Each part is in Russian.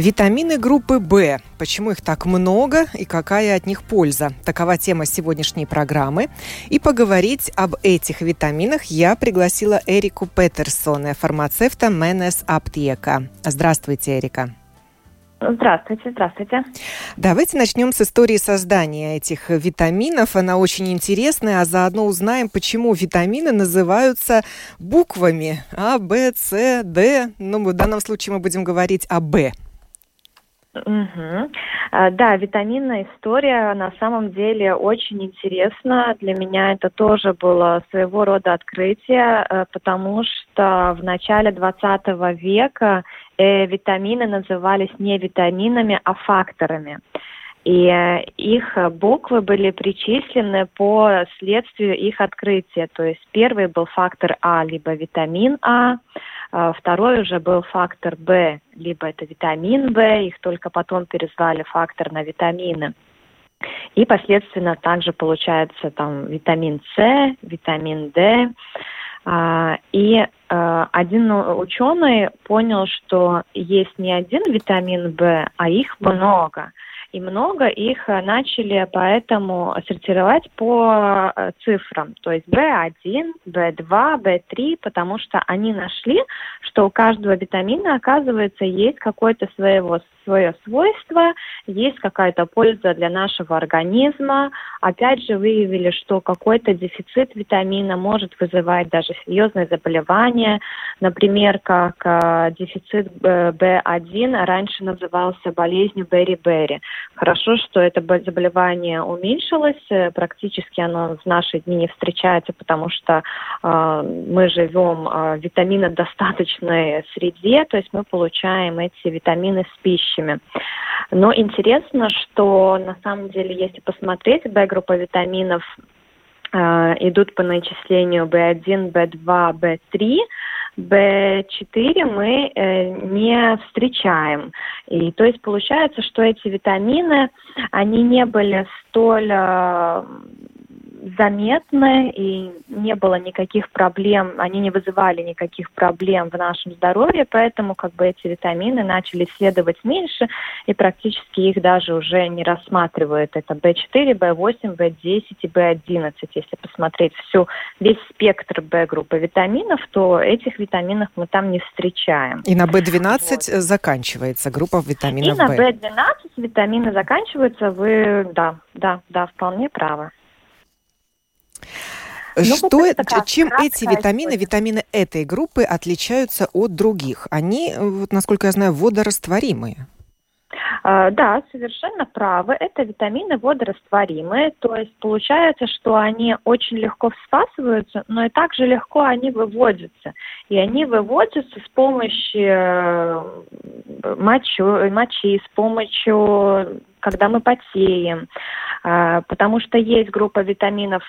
Витамины группы В. Почему их так много и какая от них польза? Такова тема сегодняшней программы. И поговорить об этих витаминах я пригласила Эрику Петерсона, фармацевта Менес Аптека. Здравствуйте, Эрика. Здравствуйте, здравствуйте. Давайте начнем с истории создания этих витаминов. Она очень интересная, а заодно узнаем, почему витамины называются буквами А, Б, С, Д. Ну, в данном случае мы будем говорить о Б. Угу. Да, витаминная история на самом деле очень интересна. Для меня это тоже было своего рода открытие, э, потому что в начале 20 века э, витамины назывались не витаминами, а факторами. И э, их буквы были причислены по следствию их открытия. То есть первый был фактор А, либо витамин А, а второй уже был фактор В, либо это витамин В, их только потом перезвали фактор на витамины. И, последственно, также получается там витамин С, витамин D. А, и а, один ученый понял, что есть не один витамин В, а их много и много их э, начали поэтому сортировать по э, цифрам, то есть B1, B2, B3, потому что они нашли, что у каждого витамина, оказывается, есть какое-то своего свое свойство, есть какая-то польза для нашего организма. Опять же, выявили, что какой-то дефицит витамина может вызывать даже серьезные заболевания. Например, как э, дефицит B1 раньше назывался болезнью Берри-Берри. Хорошо, что это заболевание уменьшилось, э, практически оно в наши дни не встречается, потому что э, мы живем э, в витаминодостаточной среде, то есть мы получаем эти витамины с пищами. Но интересно, что на самом деле, если посмотреть, Б-группа витаминов э, идут по начислению B1, B2, B3, B4 мы э, не встречаем. И то есть получается, что эти витамины, они не были столь э, заметны и не было никаких проблем, они не вызывали никаких проблем в нашем здоровье, поэтому как бы эти витамины начали исследовать меньше и практически их даже уже не рассматривают. Это B4, B8, B10 и B11. Если посмотреть всю, весь спектр B-группы витаминов, то этих витаминов мы там не встречаем. И на B12 вот. заканчивается группа витаминов И на B12 витамины заканчиваются, вы, да, да, да, вполне правы. Ну, Что, вот чем эти витамины, история. витамины этой группы отличаются от других? Они, вот, насколько я знаю, водорастворимые. А, да, совершенно правы. Это витамины водорастворимые, то есть получается, что они очень легко всасываются, но и также легко они выводятся. И они выводятся с помощью э, мочи, мочи с помощью, когда мы потеем, а, потому что есть группа витаминов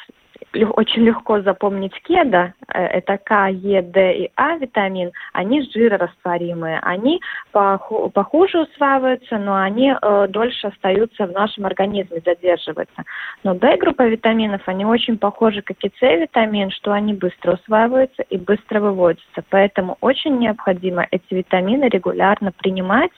очень легко запомнить кеда, э, это К, Е, Д и А витамин, они жирорастворимые, они похуже усваиваются, но они э, дольше остаются в нашем организме, задерживаются. Но Б-группа витаминов, они очень похожи, как и С-витамин, что они быстро усваиваются и быстро выводятся. Поэтому очень необходимо эти витамины регулярно принимать,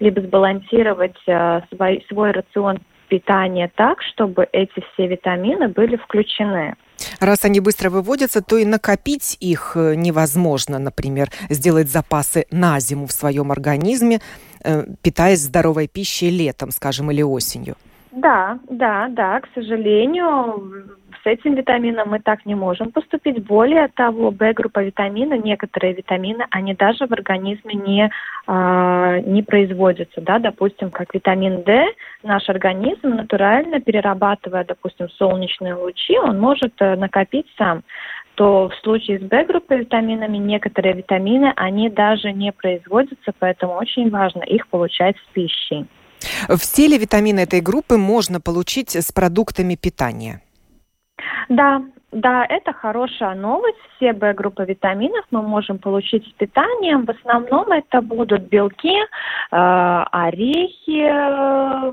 либо сбалансировать э, свой, свой рацион питание так, чтобы эти все витамины были включены. Раз они быстро выводятся, то и накопить их э, невозможно, например, сделать запасы на зиму в своем организме, э, питаясь здоровой пищей летом, скажем, или осенью. Да, да, да, к сожалению, с этим витамином мы так не можем поступить. Более того, Б-группа витамина, некоторые витамины, они даже в организме не, э, не производятся. Да? Допустим, как витамин D, наш организм натурально перерабатывая, допустим, солнечные лучи, он может э, накопить сам то в случае с Б-группой витаминами некоторые витамины, они даже не производятся, поэтому очень важно их получать с пищей. Все ли витамины этой группы можно получить с продуктами питания? Да, да, это хорошая новость. Все Б-группы витаминов мы можем получить с питанием. В основном это будут белки, э, орехи, э,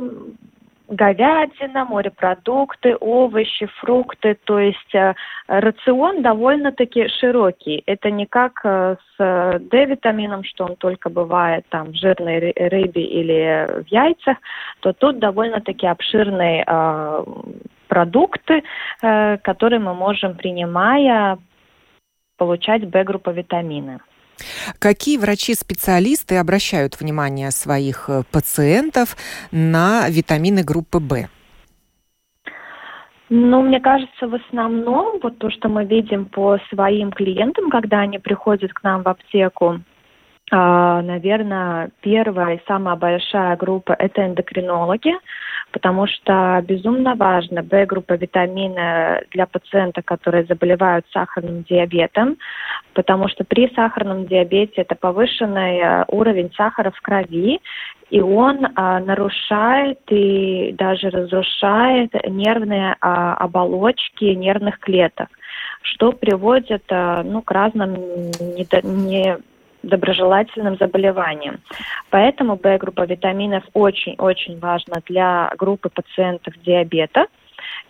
говядина, морепродукты, овощи, фрукты. То есть э, рацион довольно-таки широкий. Это не как э, с D-витамином, что он только бывает там в жирной рыбе или в яйцах, то тут довольно-таки обширный э, продукты, э, которые мы можем, принимая, получать Б-группа витамины. Какие врачи-специалисты обращают внимание своих э, пациентов на витамины группы В? Ну, мне кажется, в основном вот то, что мы видим по своим клиентам, когда они приходят к нам в аптеку, а, наверное, первая и самая большая группа – это эндокринологи, потому что безумно важно Б-группа витамина для пациента, которые заболевают сахарным диабетом, потому что при сахарном диабете это повышенный э, уровень сахара в крови, и он а, нарушает и даже разрушает нервные а, оболочки нервных клеток, что приводит а, ну, к разным недо, не, доброжелательным заболеваниям. Поэтому Б-группа витаминов очень-очень важна для группы пациентов диабета.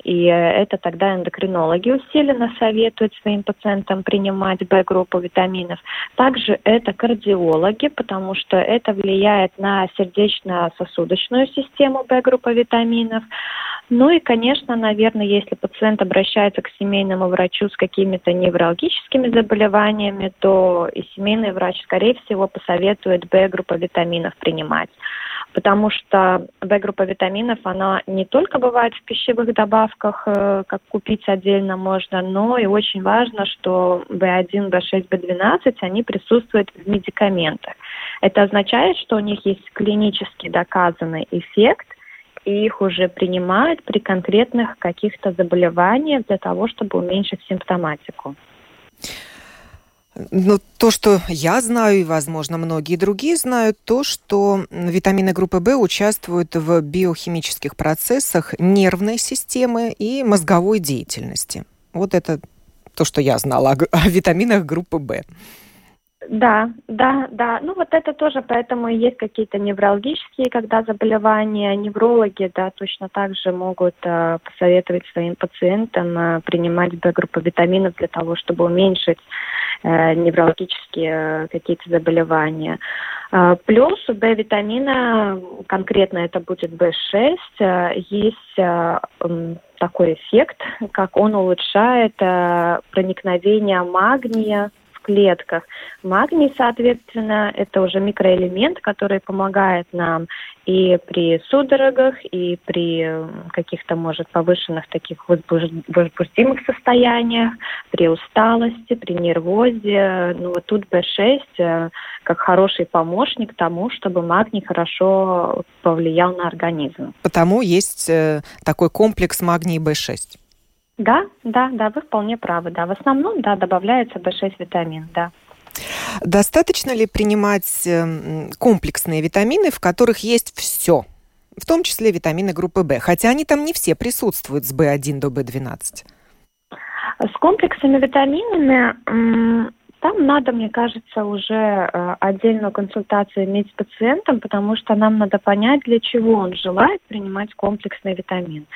И это тогда эндокринологи усиленно советуют своим пациентам принимать Б-группу витаминов. Также это кардиологи, потому что это влияет на сердечно-сосудочную систему Б-группы витаминов. Ну и, конечно, наверное, если пациент обращается к семейному врачу с какими-то неврологическими заболеваниями, то и семейный врач, скорее всего, посоветует Б-группу витаминов принимать. Потому что Б-группа витаминов, она не только бывает в пищевых добавках, э, как купить отдельно можно, но и очень важно, что В1, В6, В12, они присутствуют в медикаментах. Это означает, что у них есть клинически доказанный эффект, и их уже принимают при конкретных каких-то заболеваниях для того, чтобы уменьшить симптоматику. Ну, то, что я знаю, и, возможно, многие другие знают, то, что витамины группы В участвуют в биохимических процессах нервной системы и мозговой деятельности. Вот это то, что я знала о, о витаминах группы В. Да, да, да. Ну вот это тоже, поэтому есть какие-то неврологические, когда заболевания, неврологи, да, точно так же могут э, посоветовать своим пациентам э, принимать Б-группу витаминов для того, чтобы уменьшить э, неврологические э, какие-то заболевания. Э, плюс у Б-витамина, конкретно это будет В6, э, есть э, такой эффект, как он улучшает э, проникновение магния клетках. Магний, соответственно, это уже микроэлемент, который помогает нам и при судорогах, и при каких-то, может, повышенных таких возбуждимых состояниях, при усталости, при нервозе. Ну вот тут B6 э, как хороший помощник тому, чтобы магний хорошо повлиял на организм. Потому есть э, такой комплекс магний B6. Да, да, да, вы вполне правы. Да, в основном, да, добавляется B6 витамин, да. Достаточно ли принимать эм, комплексные витамины, в которых есть все, в том числе витамины группы В, хотя они там не все присутствуют с В1 до В12? С комплексными витаминами там надо, мне кажется, уже э, отдельную консультацию иметь с пациентом, потому что нам надо понять, для чего он желает принимать комплексный витамин.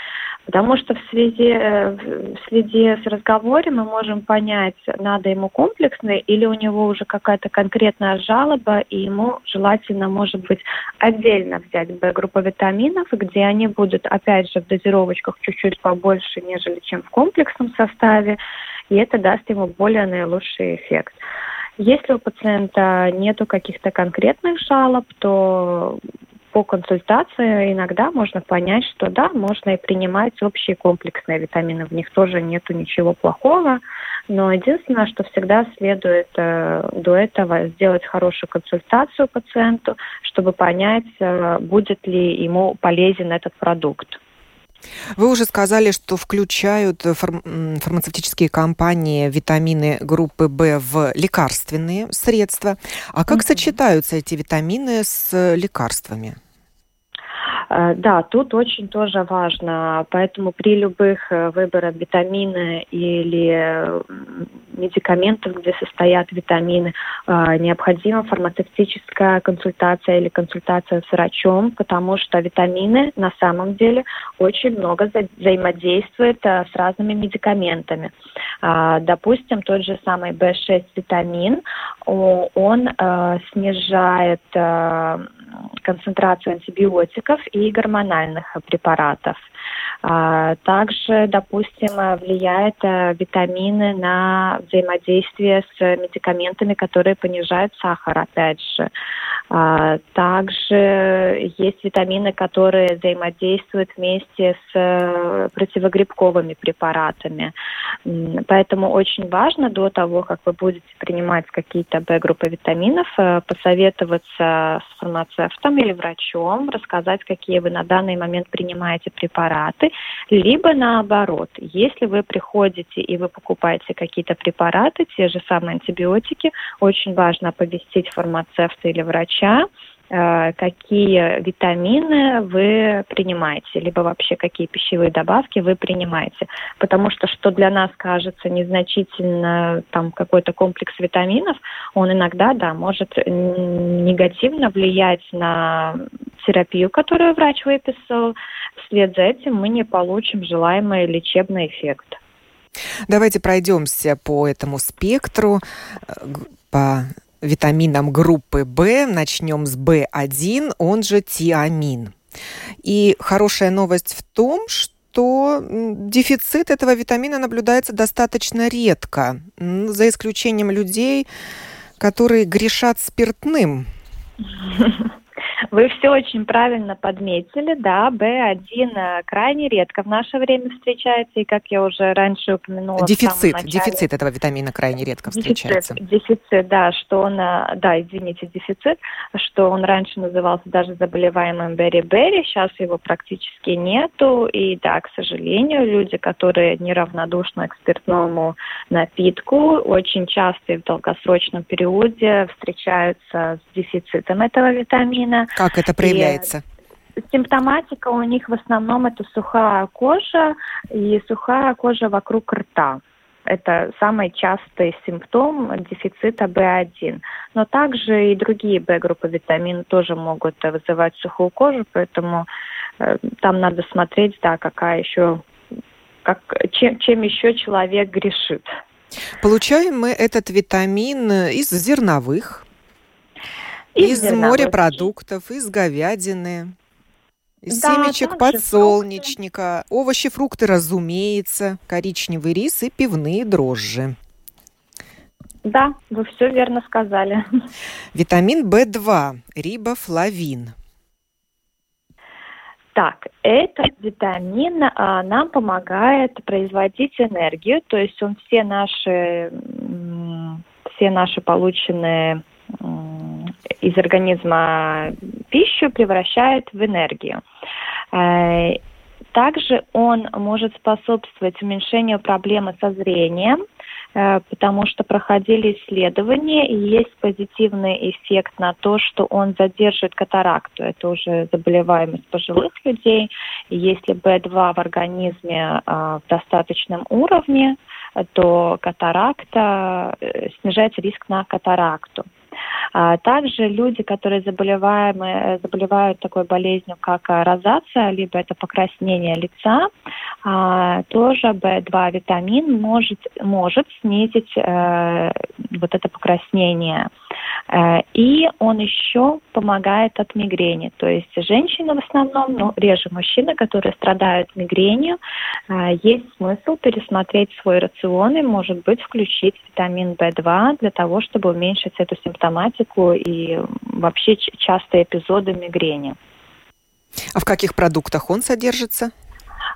Потому что в связи, э, в связи с разговором мы можем понять, надо ему комплексный или у него уже какая-то конкретная жалоба, и ему желательно, может быть, отдельно взять Б-группу витаминов, где они будут, опять же, в дозировочках чуть-чуть побольше, нежели чем в комплексном составе, и это даст ему более наилучший эффект. Если у пациента нету каких-то конкретных жалоб, то по консультации иногда можно понять, что да, можно и принимать общие комплексные витамины, в них тоже нету ничего плохого, но единственное, что всегда следует э, до этого сделать хорошую консультацию пациенту, чтобы понять, э, будет ли ему полезен этот продукт. Вы уже сказали, что включают фарм фармацевтические компании витамины группы В в лекарственные средства. А как mm-hmm. сочетаются эти витамины с лекарствами? Э, да, тут очень тоже важно, поэтому при любых э, выборах витамина или медикаментов, где состоят витамины, э, необходима фармацевтическая консультация или консультация с врачом, потому что витамины на самом деле очень много взаимодействуют с разными медикаментами. Допустим, тот же самый B6 витамин, он снижает концентрацию антибиотиков и гормональных препаратов. А, также, допустим, влияют э, витамины на взаимодействие с медикаментами, которые понижают сахар, опять же. А, также есть витамины, которые взаимодействуют вместе с э, противогрибковыми препаратами. Поэтому очень важно до того, как вы будете принимать какие-то Б-группы витаминов, э, посоветоваться с фармацевтом или врачом, рассказать, какие вы на данный момент принимаете препараты, либо наоборот, если вы приходите и вы покупаете какие-то препараты, те же самые антибиотики, очень важно оповестить фармацевта или врача, какие витамины вы принимаете, либо вообще какие пищевые добавки вы принимаете. Потому что что для нас кажется незначительно там какой-то комплекс витаминов, он иногда, да, может негативно влиять на терапию, которую врач выписал. Вслед за этим мы не получим желаемый лечебный эффект. Давайте пройдемся по этому спектру, э, по витамином группы В. Начнем с В1, он же тиамин. И хорошая новость в том, что дефицит этого витамина наблюдается достаточно редко, за исключением людей, которые грешат спиртным. Вы все очень правильно подметили, да, B1 э, крайне редко в наше время встречается, и как я уже раньше упомянула... Дефицит, начале, дефицит этого витамина крайне редко встречается. Дефицит, дефицит, да, что он, э, да, извините, дефицит, что он раньше назывался даже заболеваемым бери-бери, сейчас его практически нету, и да, к сожалению, люди, которые неравнодушны к спиртному напитку, очень часто и в долгосрочном периоде встречаются с дефицитом этого витамина. Как это проявляется? И симптоматика у них в основном это сухая кожа и сухая кожа вокруг рта. Это самый частый симптом дефицита В1. Но также и другие В-группы витаминов тоже могут вызывать сухую кожу, поэтому э, там надо смотреть, да, какая еще, как, чем, чем еще человек грешит. Получаем мы этот витамин из зерновых, из, из морепродуктов, из говядины, из да, семечек подсолнечника, фрукты. овощи, фрукты, разумеется, коричневый рис и пивные дрожжи. Да, вы все верно сказали. Витамин В2, рибофлавин. Так, этот витамин а, нам помогает производить энергию, то есть он все наши, все наши полученные из организма пищу превращает в энергию. Э, также он может способствовать уменьшению проблемы со зрением, э, потому что проходили исследования, и есть позитивный эффект на то, что он задерживает катаракту. Это уже заболеваемость пожилых людей. И если B2 в организме э, в достаточном уровне, то катаракта, снижается риск на катаракту. А также люди, которые э, заболевают такой болезнью, как э, розация, либо это покраснение лица, а, тоже B2 витамин может, может снизить э, вот это покраснение. И он еще помогает от мигрени. То есть женщины в основном, но реже мужчины, которые страдают мигренью, есть смысл пересмотреть свой рацион и, может быть, включить витамин В2 для того, чтобы уменьшить эту симптоматику и вообще частые эпизоды мигрени. А в каких продуктах он содержится?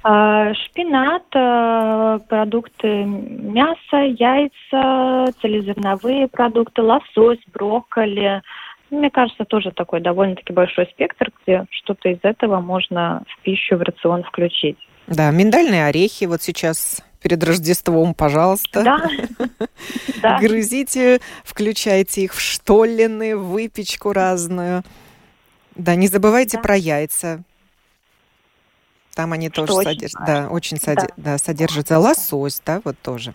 А, шпинат, э, продукты мяса, яйца, целезерновые продукты, лосось, брокколи. Мне кажется, тоже такой довольно-таки большой спектр, где что-то из этого можно в пищу, в рацион включить. Да, миндальные орехи вот сейчас перед Рождеством, пожалуйста. Да. да. Грызите, включайте их в штоллены, в выпечку разную. Да, не забывайте да. про яйца. Там они тоже содержат, да, очень соди- да. Да, содержится лосось, да, вот тоже.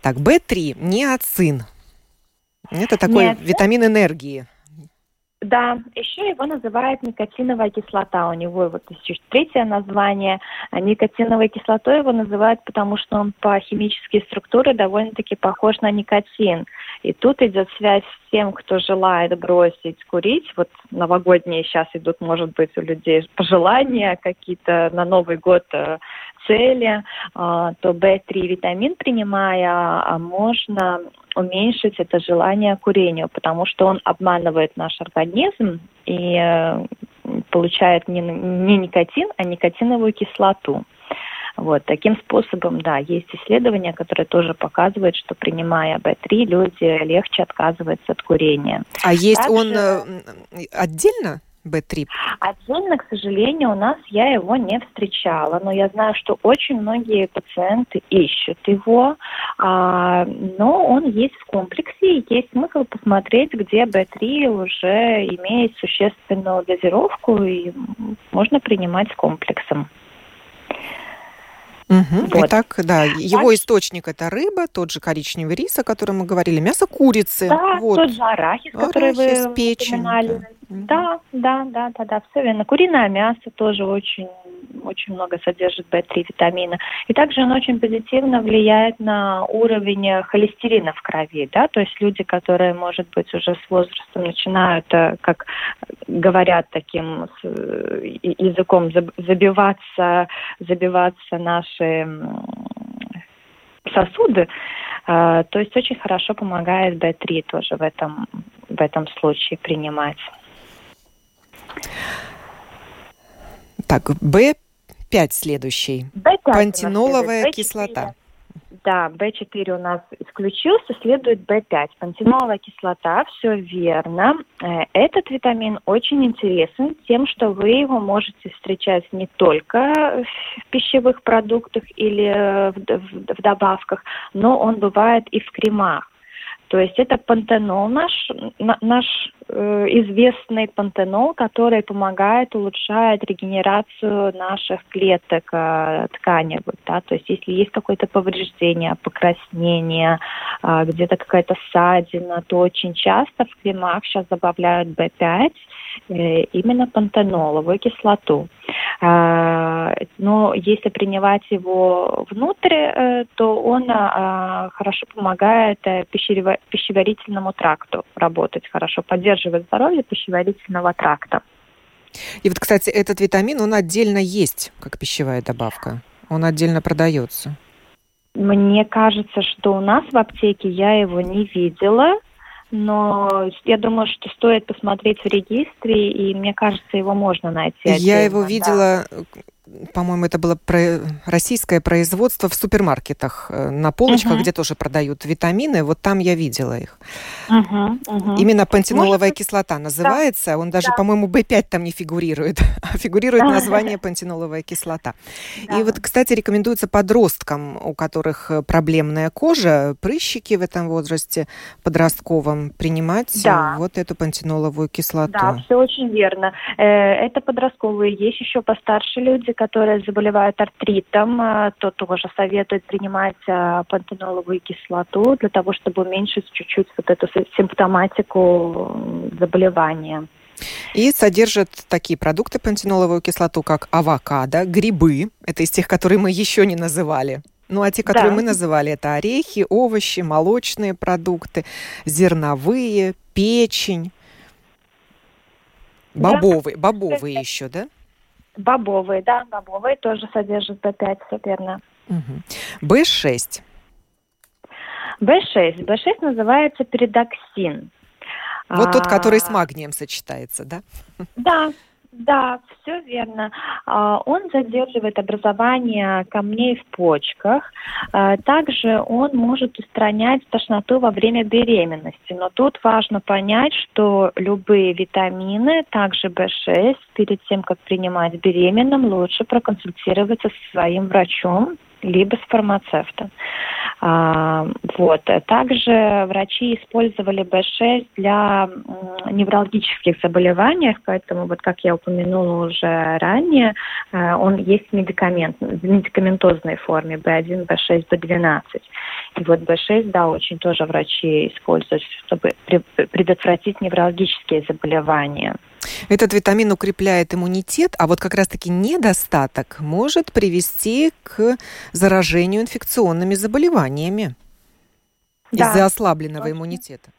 Так, В3, неоцин. Это такой неоцин? витамин энергии. Да, еще его называют никотиновая кислота. У него вот еще третье название. А никотиновой кислотой его называют, потому что он по химической структуре довольно-таки похож на никотин. И тут идет связь с тем, кто желает бросить курить. Вот новогодние сейчас идут, может быть, у людей пожелания какие-то на Новый год э, цели, а, то В3 витамин принимая, а можно уменьшить это желание курению, потому что он обманывает наш организм и э, получает не, не никотин, а никотиновую кислоту. Вот, таким способом, да, есть исследования, которые тоже показывают, что принимая B3, люди легче отказываются от курения. А есть Также... он э, отдельно? B-трип? Отдельно, к сожалению, у нас я его не встречала, но я знаю, что очень многие пациенты ищут его, а, но он есть в комплексе, и есть смысл посмотреть, где B3 уже имеет существенную дозировку, и можно принимать с комплексом. Угу. Вот. Итак, да, его так. источник это рыба, тот же коричневый рис, о котором мы говорили, мясо курицы. Да, вот. тот же арахис, арахис который вы печень, упоминали. Да, да, да, да, да, все верно. Куриное мясо тоже очень, очень много содержит В3 витамина. И также он очень позитивно влияет на уровень холестерина в крови, да, то есть люди, которые, может быть, уже с возрастом начинают, э, как говорят таким языком, забиваться, забиваться наши сосуды, э, то есть очень хорошо помогает B3 тоже в этом, в этом случае принимать. Так, B5 следующий. B5 Пантеноловая кислота. Да, B4 у нас исключился, следует B5. Пантеноловая кислота, все верно. Э, этот витамин очень интересен тем, что вы его можете встречать не только в пищевых продуктах или в, в, в добавках, но он бывает и в кремах. То есть это пантенол наш, наш э, известный пантенол, который помогает, улучшает регенерацию наших клеток э, тканевых. Да? То есть если есть какое-то повреждение, покраснение, э, где-то какая-то ссадина, то очень часто в кремах сейчас добавляют B5, э, именно пантеноловую кислоту. Э, но если принимать его внутрь, э, то он э, хорошо помогает э, пищеварительному тракту работать хорошо, поддерживать здоровье пищеварительного тракта. И вот, кстати, этот витамин, он отдельно есть, как пищевая добавка. Он отдельно продается. Мне кажется, что у нас в аптеке я его не видела, но я думаю, что стоит посмотреть в регистре, и мне кажется, его можно найти. Отдельно, я его видела да по-моему, это было про российское производство в супермаркетах э, на полочках, uh-huh. где тоже продают витамины. Вот там я видела их. Uh-huh, uh-huh. Именно пантеноловая Может, кислота называется. Да. Он даже, да. по-моему, B5 там не фигурирует, а фигурирует название пантеноловая кислота. Да. И вот, кстати, рекомендуется подросткам, у которых э, проблемная кожа, прыщики в этом возрасте подростковом, принимать да. вот эту пантеноловую кислоту. Да, все очень верно. Э, это подростковые. Есть еще постарше люди, которые заболевают артритом, э, то тоже советуют принимать э, пантеноловую кислоту для того, чтобы уменьшить чуть-чуть вот эту симптоматику заболевания. И содержат такие продукты пантеноловую кислоту, как авокадо, грибы. Это из тех, которые мы еще не называли. Ну, а те, которые да. мы называли, это орехи, овощи, молочные продукты, зерновые, печень, бобовые, да. бобовые еще, да? Бобовые, да, бобовые тоже содержат B5, все верно. Угу. B6. B6. B6 называется передоксин. Вот а... тот, который с магнием сочетается, да? Да, да, все верно. А, он задерживает образование камней в почках. А, также он может устранять тошноту во время беременности. Но тут важно понять, что любые витамины, также B6, перед тем, как принимать беременным, лучше проконсультироваться со своим врачом, либо с фармацевтом. А, вот. Также врачи использовали B6 для неврологических заболеваний, поэтому, вот как я упомянула уже ранее, э, он есть медикамент, в медикаментозной форме B1, B6, B12. И вот B6, да, очень тоже врачи используют, чтобы предотвратить неврологические заболевания. Этот витамин укрепляет иммунитет, а вот как раз-таки недостаток может привести к заражению инфекционными заболеваниями да. из-за ослабленного иммунитета.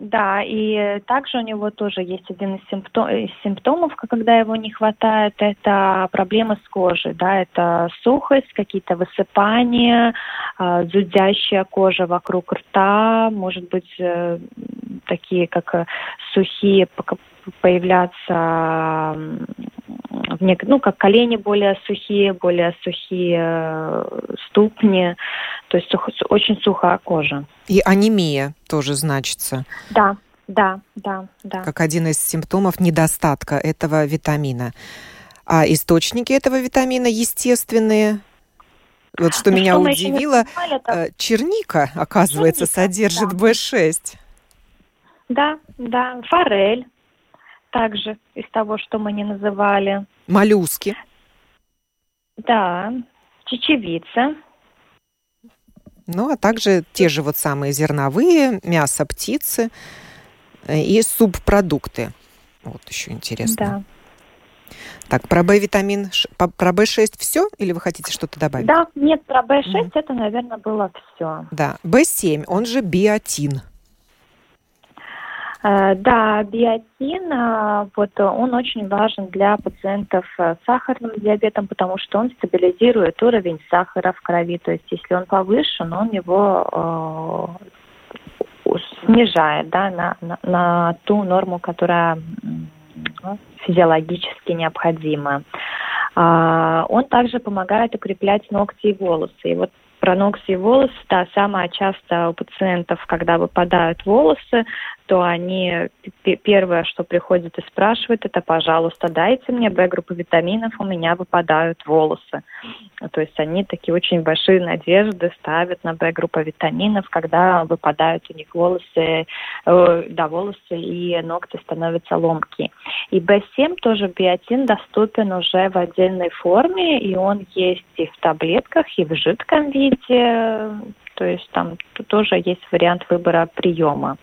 Да, и также у него тоже есть один из, симптом, из симптомов, когда его не хватает, это проблемы с кожей, да, это сухость, какие-то высыпания, э, зудящая кожа вокруг рта, может быть, э, такие как сухие появляться в нек... ну, как колени более сухие, более сухие э, ступни, то есть сух... очень сухая кожа. И анемия тоже значится. Да, да, да, да. Как один из симптомов недостатка этого витамина. А источники этого витамина естественные? Вот что ну, меня что удивило, знали, это... Э, черника, оказывается, черника, содержит да. В6. Да, да, форель, также из того, что мы не называли. Моллюски. Да, чечевица. Ну, а также те же вот самые зерновые, мясо птицы э, и субпродукты. Вот еще интересно. Да. Так, про В-витамин, про В6 все или вы хотите что-то добавить? Да, нет, про В6 mm. это, наверное, было все. Да, В7, он же биотин. Э, да, биотин, э, вот он очень важен для пациентов с сахарным диабетом, потому что он стабилизирует уровень сахара в крови. То есть, если он повышен, он его э, снижает да, на, на, на ту норму, которая физиологически необходима. Он также помогает укреплять ногти и волосы. И вот про ногти и волосы, да, самое часто у пациентов, когда выпадают волосы, то они первое, что приходят и спрашивают, это, пожалуйста, дайте мне Б-группу витаминов, у меня выпадают волосы. То есть они такие очень большие надежды ставят на Б-группу витаминов, когда выпадают у них волосы, э, да, волосы и ногти становятся ломкие. И Б7 тоже биотин доступен уже в отдельной форме, и он есть и в таблетках, и в жидком виде, то есть там тоже есть вариант выбора приема.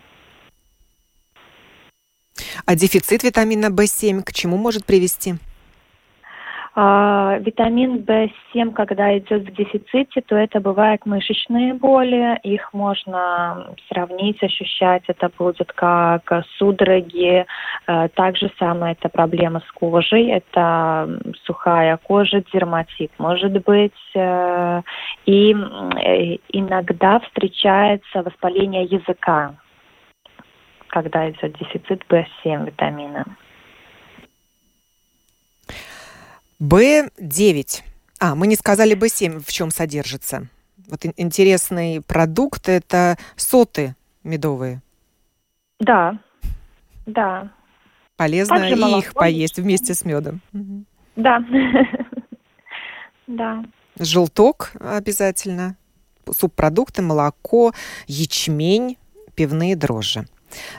А дефицит витамина В7 к чему может привести? А, витамин В7, когда идет в дефиците, то это бывают мышечные боли. Их можно сравнить, ощущать. Это будет как судороги. А, также самое это проблема с кожей. Это сухая кожа, дерматит может быть. Э, и э, иногда встречается воспаление языка когда идет дефицит В7 витамина. В9. А, мы не сказали В7, в чем содержится. Вот интересный продукт – это соты медовые. Да, да. Полезно Также и молоко. их поесть вместе с медом. Да, да. Желток обязательно, субпродукты, молоко, ячмень, пивные дрожжи.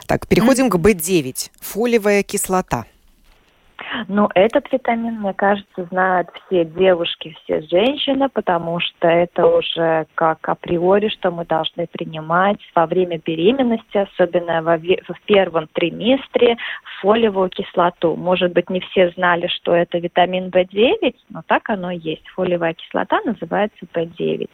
Так, переходим к B9. Фолиевая кислота. Ну, этот витамин, мне кажется, знают все девушки, все женщины, потому что это уже как априори, что мы должны принимать во время беременности, особенно во, в первом триместре, фолиевую кислоту. Может быть, не все знали, что это витамин В9, но так оно и есть. Фолиевая кислота называется В9.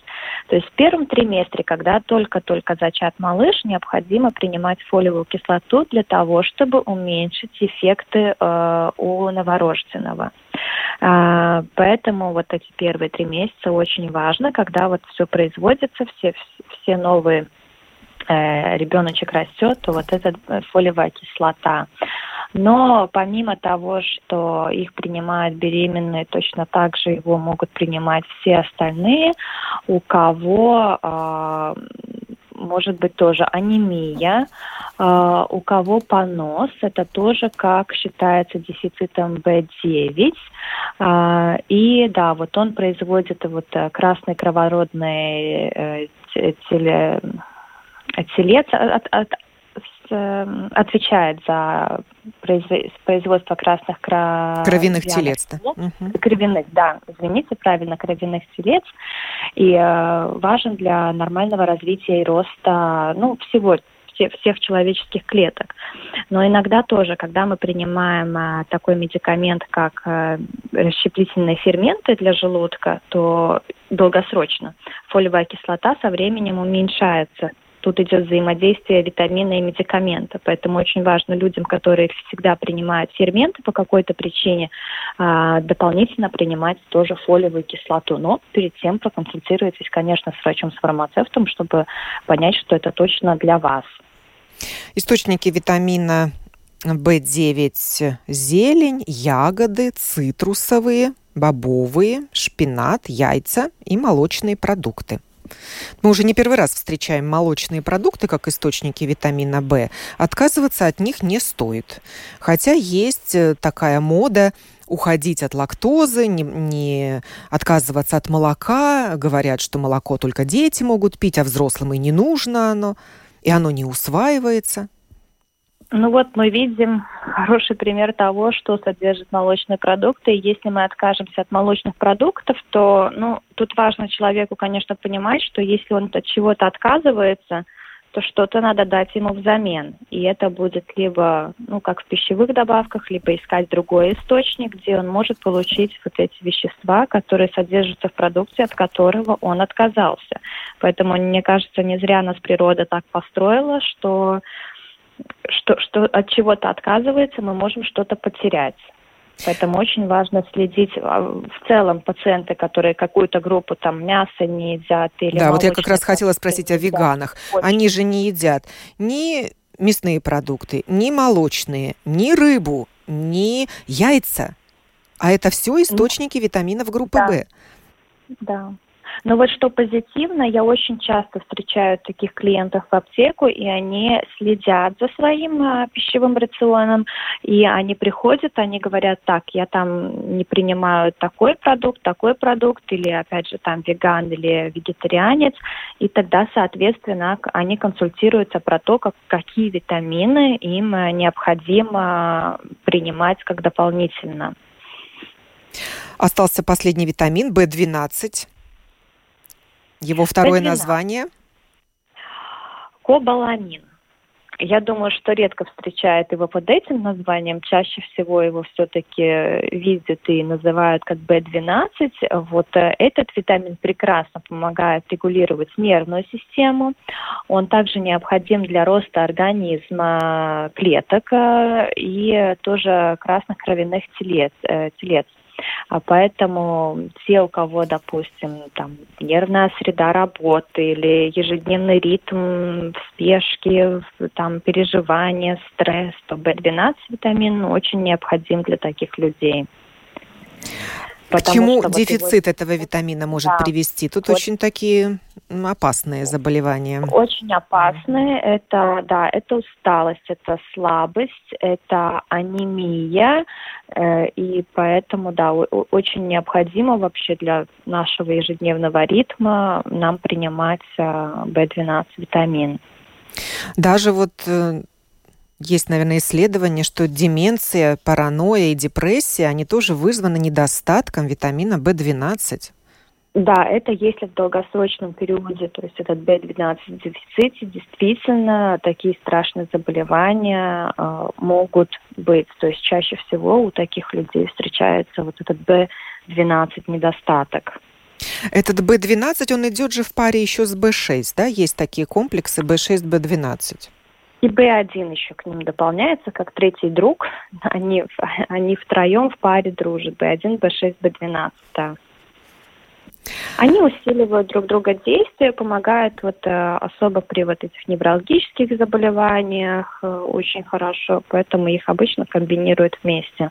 То есть в первом триместре, когда только-только зачат малыш, необходимо принимать фолиевую кислоту для того, чтобы уменьшить эффекты э, у новорожденного. А, поэтому вот эти первые три месяца очень важно, когда вот все производится, все, все новые э, ребеночек растет, то вот эта фолиевая кислота. Но помимо того, что их принимают беременные, точно так же его могут принимать все остальные, у кого э, может быть тоже анемия, э, у кого понос, это тоже как считается дефицитом B9. Э, и да, вот он производит вот э, красный кровородный э, теле, телец, от, от, отвечает за производство красных кра... кровяных телец. Да? Угу. Кровяных, да, извините, правильно, кровяных телец. И э, важен для нормального развития и роста, ну, всего всех, всех человеческих клеток. Но иногда тоже, когда мы принимаем а, такой медикамент, как а, расщеплительные ферменты для желудка, то долгосрочно фолиевая кислота со временем уменьшается Тут идет взаимодействие витамина и медикамента. Поэтому очень важно людям, которые всегда принимают ферменты по какой-то причине, а, дополнительно принимать тоже фолиевую кислоту. Но перед тем проконсультируйтесь, конечно, с врачом, с фармацевтом, чтобы понять, что это точно для вас. Источники витамина В9 – зелень, ягоды, цитрусовые, бобовые, шпинат, яйца и молочные продукты – мы уже не первый раз встречаем молочные продукты как источники витамина В. Отказываться от них не стоит. Хотя есть э, такая мода уходить от лактозы, не, не отказываться от молока. Говорят, что молоко только дети могут пить, а взрослым и не нужно оно, и оно не усваивается. Ну вот мы видим хороший пример того, что содержит молочные продукты. И если мы откажемся от молочных продуктов, то ну, тут важно человеку, конечно, понимать, что если он от чего-то отказывается, то что-то надо дать ему взамен. И это будет либо, ну, как в пищевых добавках, либо искать другой источник, где он может получить вот эти вещества, которые содержатся в продукте, от которого он отказался. Поэтому, мне кажется, не зря нас природа так построила, что что, что от чего-то отказывается, мы можем что-то потерять. Поэтому очень важно следить а, в целом пациенты, которые какую-то группу там мяса не едят или Да, вот я как раз хотела спросить о веганах. Очень. Они же не едят ни мясные продукты, ни молочные, ни рыбу, ни яйца. А это все источники витаминов группы да. В. Да. Но вот что позитивно, я очень часто встречаю таких клиентов в аптеку, и они следят за своим а, пищевым рационом, и они приходят, они говорят, так, я там не принимаю такой продукт, такой продукт, или опять же там веган или вегетарианец, и тогда, соответственно, они консультируются про то, как, какие витамины им а, необходимо принимать как дополнительно. Остался последний витамин В12. Его второе название? Кобаламин. Я думаю, что редко встречают его под этим названием. Чаще всего его все-таки видят и называют как B12. Вот э, этот витамин прекрасно помогает регулировать нервную систему. Он также необходим для роста организма клеток э, и тоже красных кровяных телец. Э, телец. А поэтому те, у кого, допустим, там нервная среда работы или ежедневный ритм спешки, там переживания, стресс, то B12 витамин очень необходим для таких людей. К чему дефицит его... этого витамина может да. привести? Тут вот. очень такие опасные заболевания. Очень опасные. Это, да, это усталость, это слабость, это анемия. Э, и поэтому, да, очень необходимо вообще для нашего ежедневного ритма нам принимать B12 э, витамин. Даже вот э, есть, наверное, исследование, что деменция, паранойя и депрессия, они тоже вызваны недостатком витамина В12. Да, это если в долгосрочном периоде, то есть этот B12 дефиците, действительно такие страшные заболевания э, могут быть. То есть чаще всего у таких людей встречается вот этот B12 недостаток. Этот B12, он идет же в паре еще с B6, да? Есть такие комплексы B6, B12. И Б1 еще к ним дополняется, как третий друг. Они, они втроем в паре дружат. Б1, Б6, Б12, да. Они усиливают друг друга действия, помогают вот э, особо при вот этих неврологических заболеваниях э, очень хорошо, поэтому их обычно комбинируют вместе.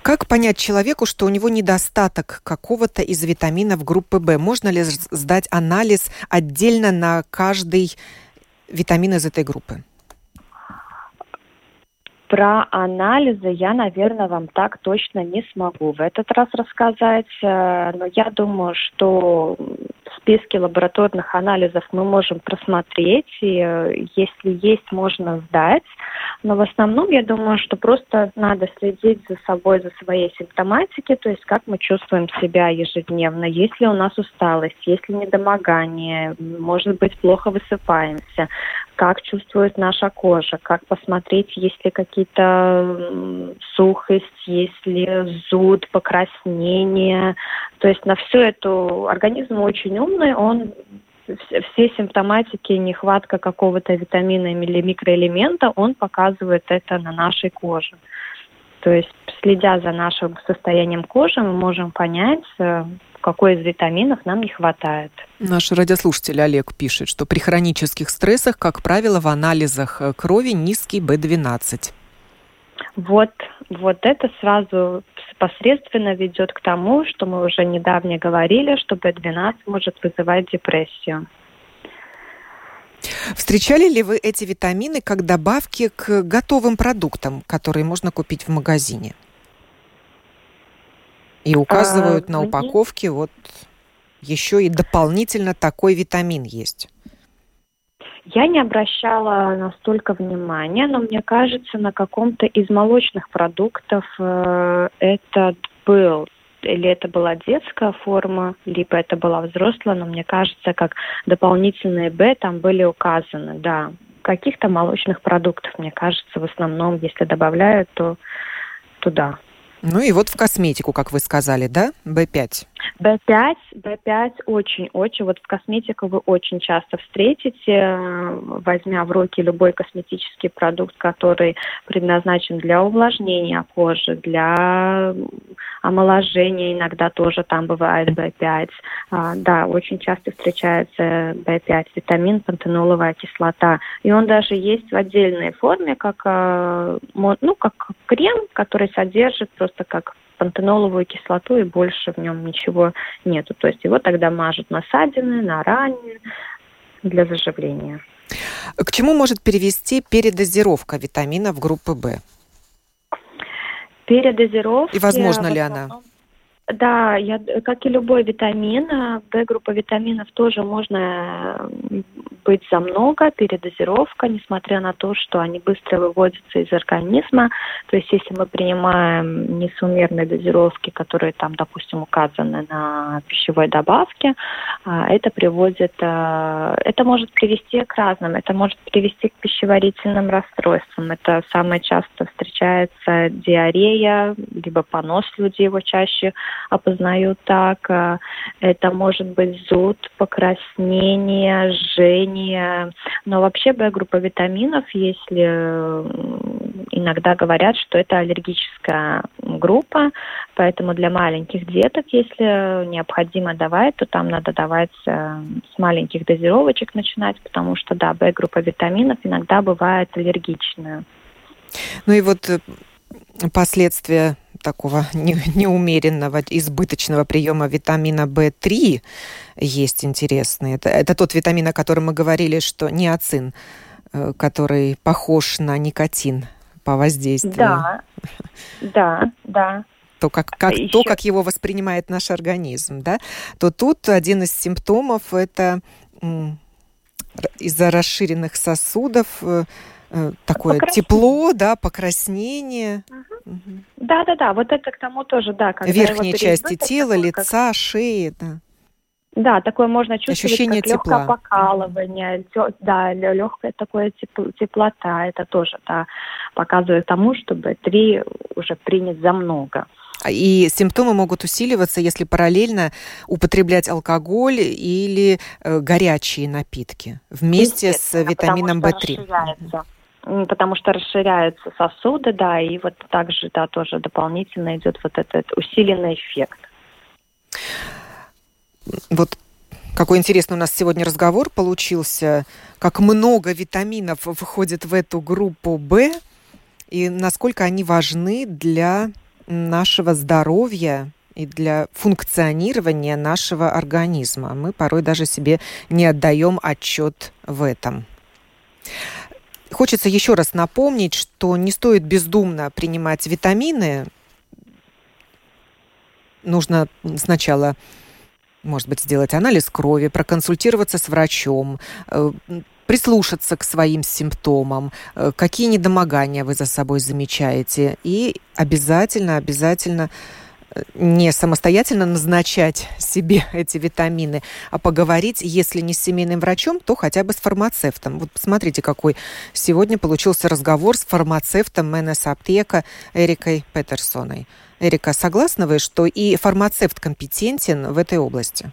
Как понять человеку, что у него недостаток какого-то из витаминов группы В? Можно ли сдать анализ отдельно на каждый витамин из этой группы? Про анализы я, наверное, вам так точно не смогу в этот раз рассказать, э, но я думаю, что списки лабораторных анализов мы можем просмотреть, и э, если есть, можно сдать. Но в основном я думаю, что просто надо следить за собой, за своей симптоматикой, то есть как мы чувствуем себя ежедневно, есть ли у нас усталость, есть ли недомогание, может быть, плохо высыпаемся, как чувствует наша кожа, как посмотреть, есть ли какие-то сухость, есть ли зуд, покраснение. То есть на все это организм очень умный, он все симптоматики, нехватка какого-то витамина или микроэлемента, он показывает это на нашей коже. То есть, следя за нашим состоянием кожи, мы можем понять, э, какой из витаминов нам не хватает. Наш радиослушатель Олег пишет, что при хронических стрессах, как правило, в анализах э, крови низкий B12. Вот, вот это сразу посредственно ведет к тому, что мы уже недавно говорили, что B12 может вызывать депрессию. Встречали ли вы эти витамины как добавки к готовым продуктам, которые можно купить в магазине? И указывают а, на упаковке вот еще и дополнительно такой витамин есть. Я не обращала настолько внимания, но мне кажется, на каком-то из молочных продуктов э, этот был или это была детская форма, либо это была взрослая, но мне кажется, как дополнительные Б там были указаны, да. Каких-то молочных продуктов, мне кажется, в основном, если добавляют, то туда. Ну и вот в косметику, как вы сказали, да, B5? B5, B5 очень-очень, вот в косметику вы очень часто встретите, возьмя в руки любой косметический продукт, который предназначен для увлажнения кожи, для омоложения, иногда тоже там бывает B5. А, да, очень часто встречается B5, витамин, пантеноловая кислота. И он даже есть в отдельной форме, как, а, ну, как крем, который содержит просто просто как пантеноловую кислоту, и больше в нем ничего нету. То есть его тогда мажут на ссадины, на ране для заживления. К чему может привести передозировка витаминов группы В? Передозировка. И возможно ли она? Да, я, как и любой витамин, Б-группа витаминов тоже можно быть за много, передозировка, несмотря на то, что они быстро выводятся из организма. То есть если мы принимаем несумерные дозировки, которые там, допустим, указаны на пищевой добавке, а, это приводит, это может привести к разным, это может привести к пищеварительным расстройствам. Это самое часто встречается диарея, либо понос люди его чаще опознают так. А, это может быть зуд, покраснение, жжение. Но вообще Б-группа витаминов, если иногда говорят, что это аллергическая группа, поэтому для маленьких деток, если необходимо давать, то там надо давать э, с маленьких дозировочек начинать, потому что, да, Б-группа витаминов иногда бывает аллергичная. Ну и вот э, последствия такого неумеренного, избыточного приема витамина В3 есть интересные. Это, это тот витамин, о котором мы говорили, что неоцин, э, который похож на никотин по воздействию. Да, да, да. То как, как, Еще... то, как его воспринимает наш организм, да, то тут один из симптомов это из-за расширенных сосудов э, такое тепло, да, покраснение. Да, да, да, вот это к тому тоже, да. Верхней части тела, лица, как... шеи, да. Да, такое можно чувствовать, Ощущение как тепла. легкое покалывание, да, легкая такое теплота, это тоже, да, показывает тому, чтобы три уже принят за много. И симптомы могут усиливаться, если параллельно употреблять алкоголь или э, горячие напитки вместе с витамином В3 потому что расширяются сосуды, да, и вот также, да, тоже дополнительно идет вот этот усиленный эффект. Вот какой интересный у нас сегодня разговор получился, как много витаминов входит в эту группу В, и насколько они важны для нашего здоровья и для функционирования нашего организма. Мы порой даже себе не отдаем отчет в этом. Хочется еще раз напомнить, что не стоит бездумно принимать витамины. Нужно сначала может быть, сделать анализ крови, проконсультироваться с врачом, э, прислушаться к своим симптомам, э, какие недомогания вы за собой замечаете, и обязательно, обязательно не самостоятельно назначать себе эти витамины, а поговорить, если не с семейным врачом, то хотя бы с фармацевтом. Вот посмотрите, какой сегодня получился разговор с фармацевтом МНС Аптека Эрикой Петерсоной. Эрика, согласны вы, что и фармацевт компетентен в этой области?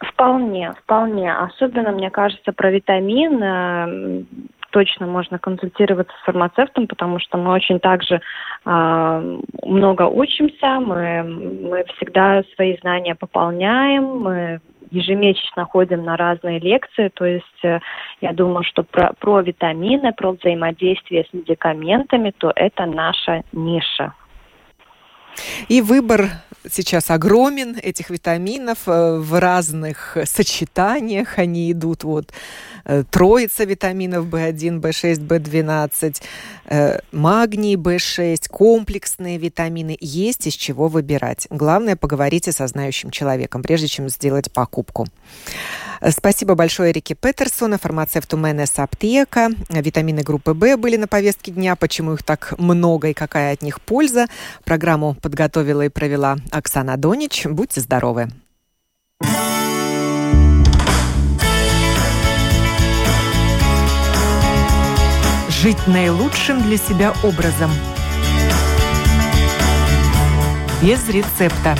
Вполне, вполне. Особенно, мне кажется, про витамин точно можно консультироваться с фармацевтом, потому что мы очень также э, много учимся, мы, мы всегда свои знания пополняем, мы ежемесячно ходим на разные лекции, то есть э, я думаю, что про, про витамины, про взаимодействие с медикаментами, то это наша ниша. И выбор сейчас огромен этих витаминов э, в разных сочетаниях. Они идут вот э, троица витаминов В1, В6, В12, магний, В6, комплексные витамины. Есть из чего выбирать. Главное, поговорите со знающим человеком, прежде чем сделать покупку. Спасибо большое Эрике Петерсона, фармацевту МНС Аптека. Витамины группы В были на повестке дня. Почему их так много и какая от них польза? Программу подготовила и провела Оксана Донич. Будьте здоровы! Жить наилучшим для себя образом. Без рецепта.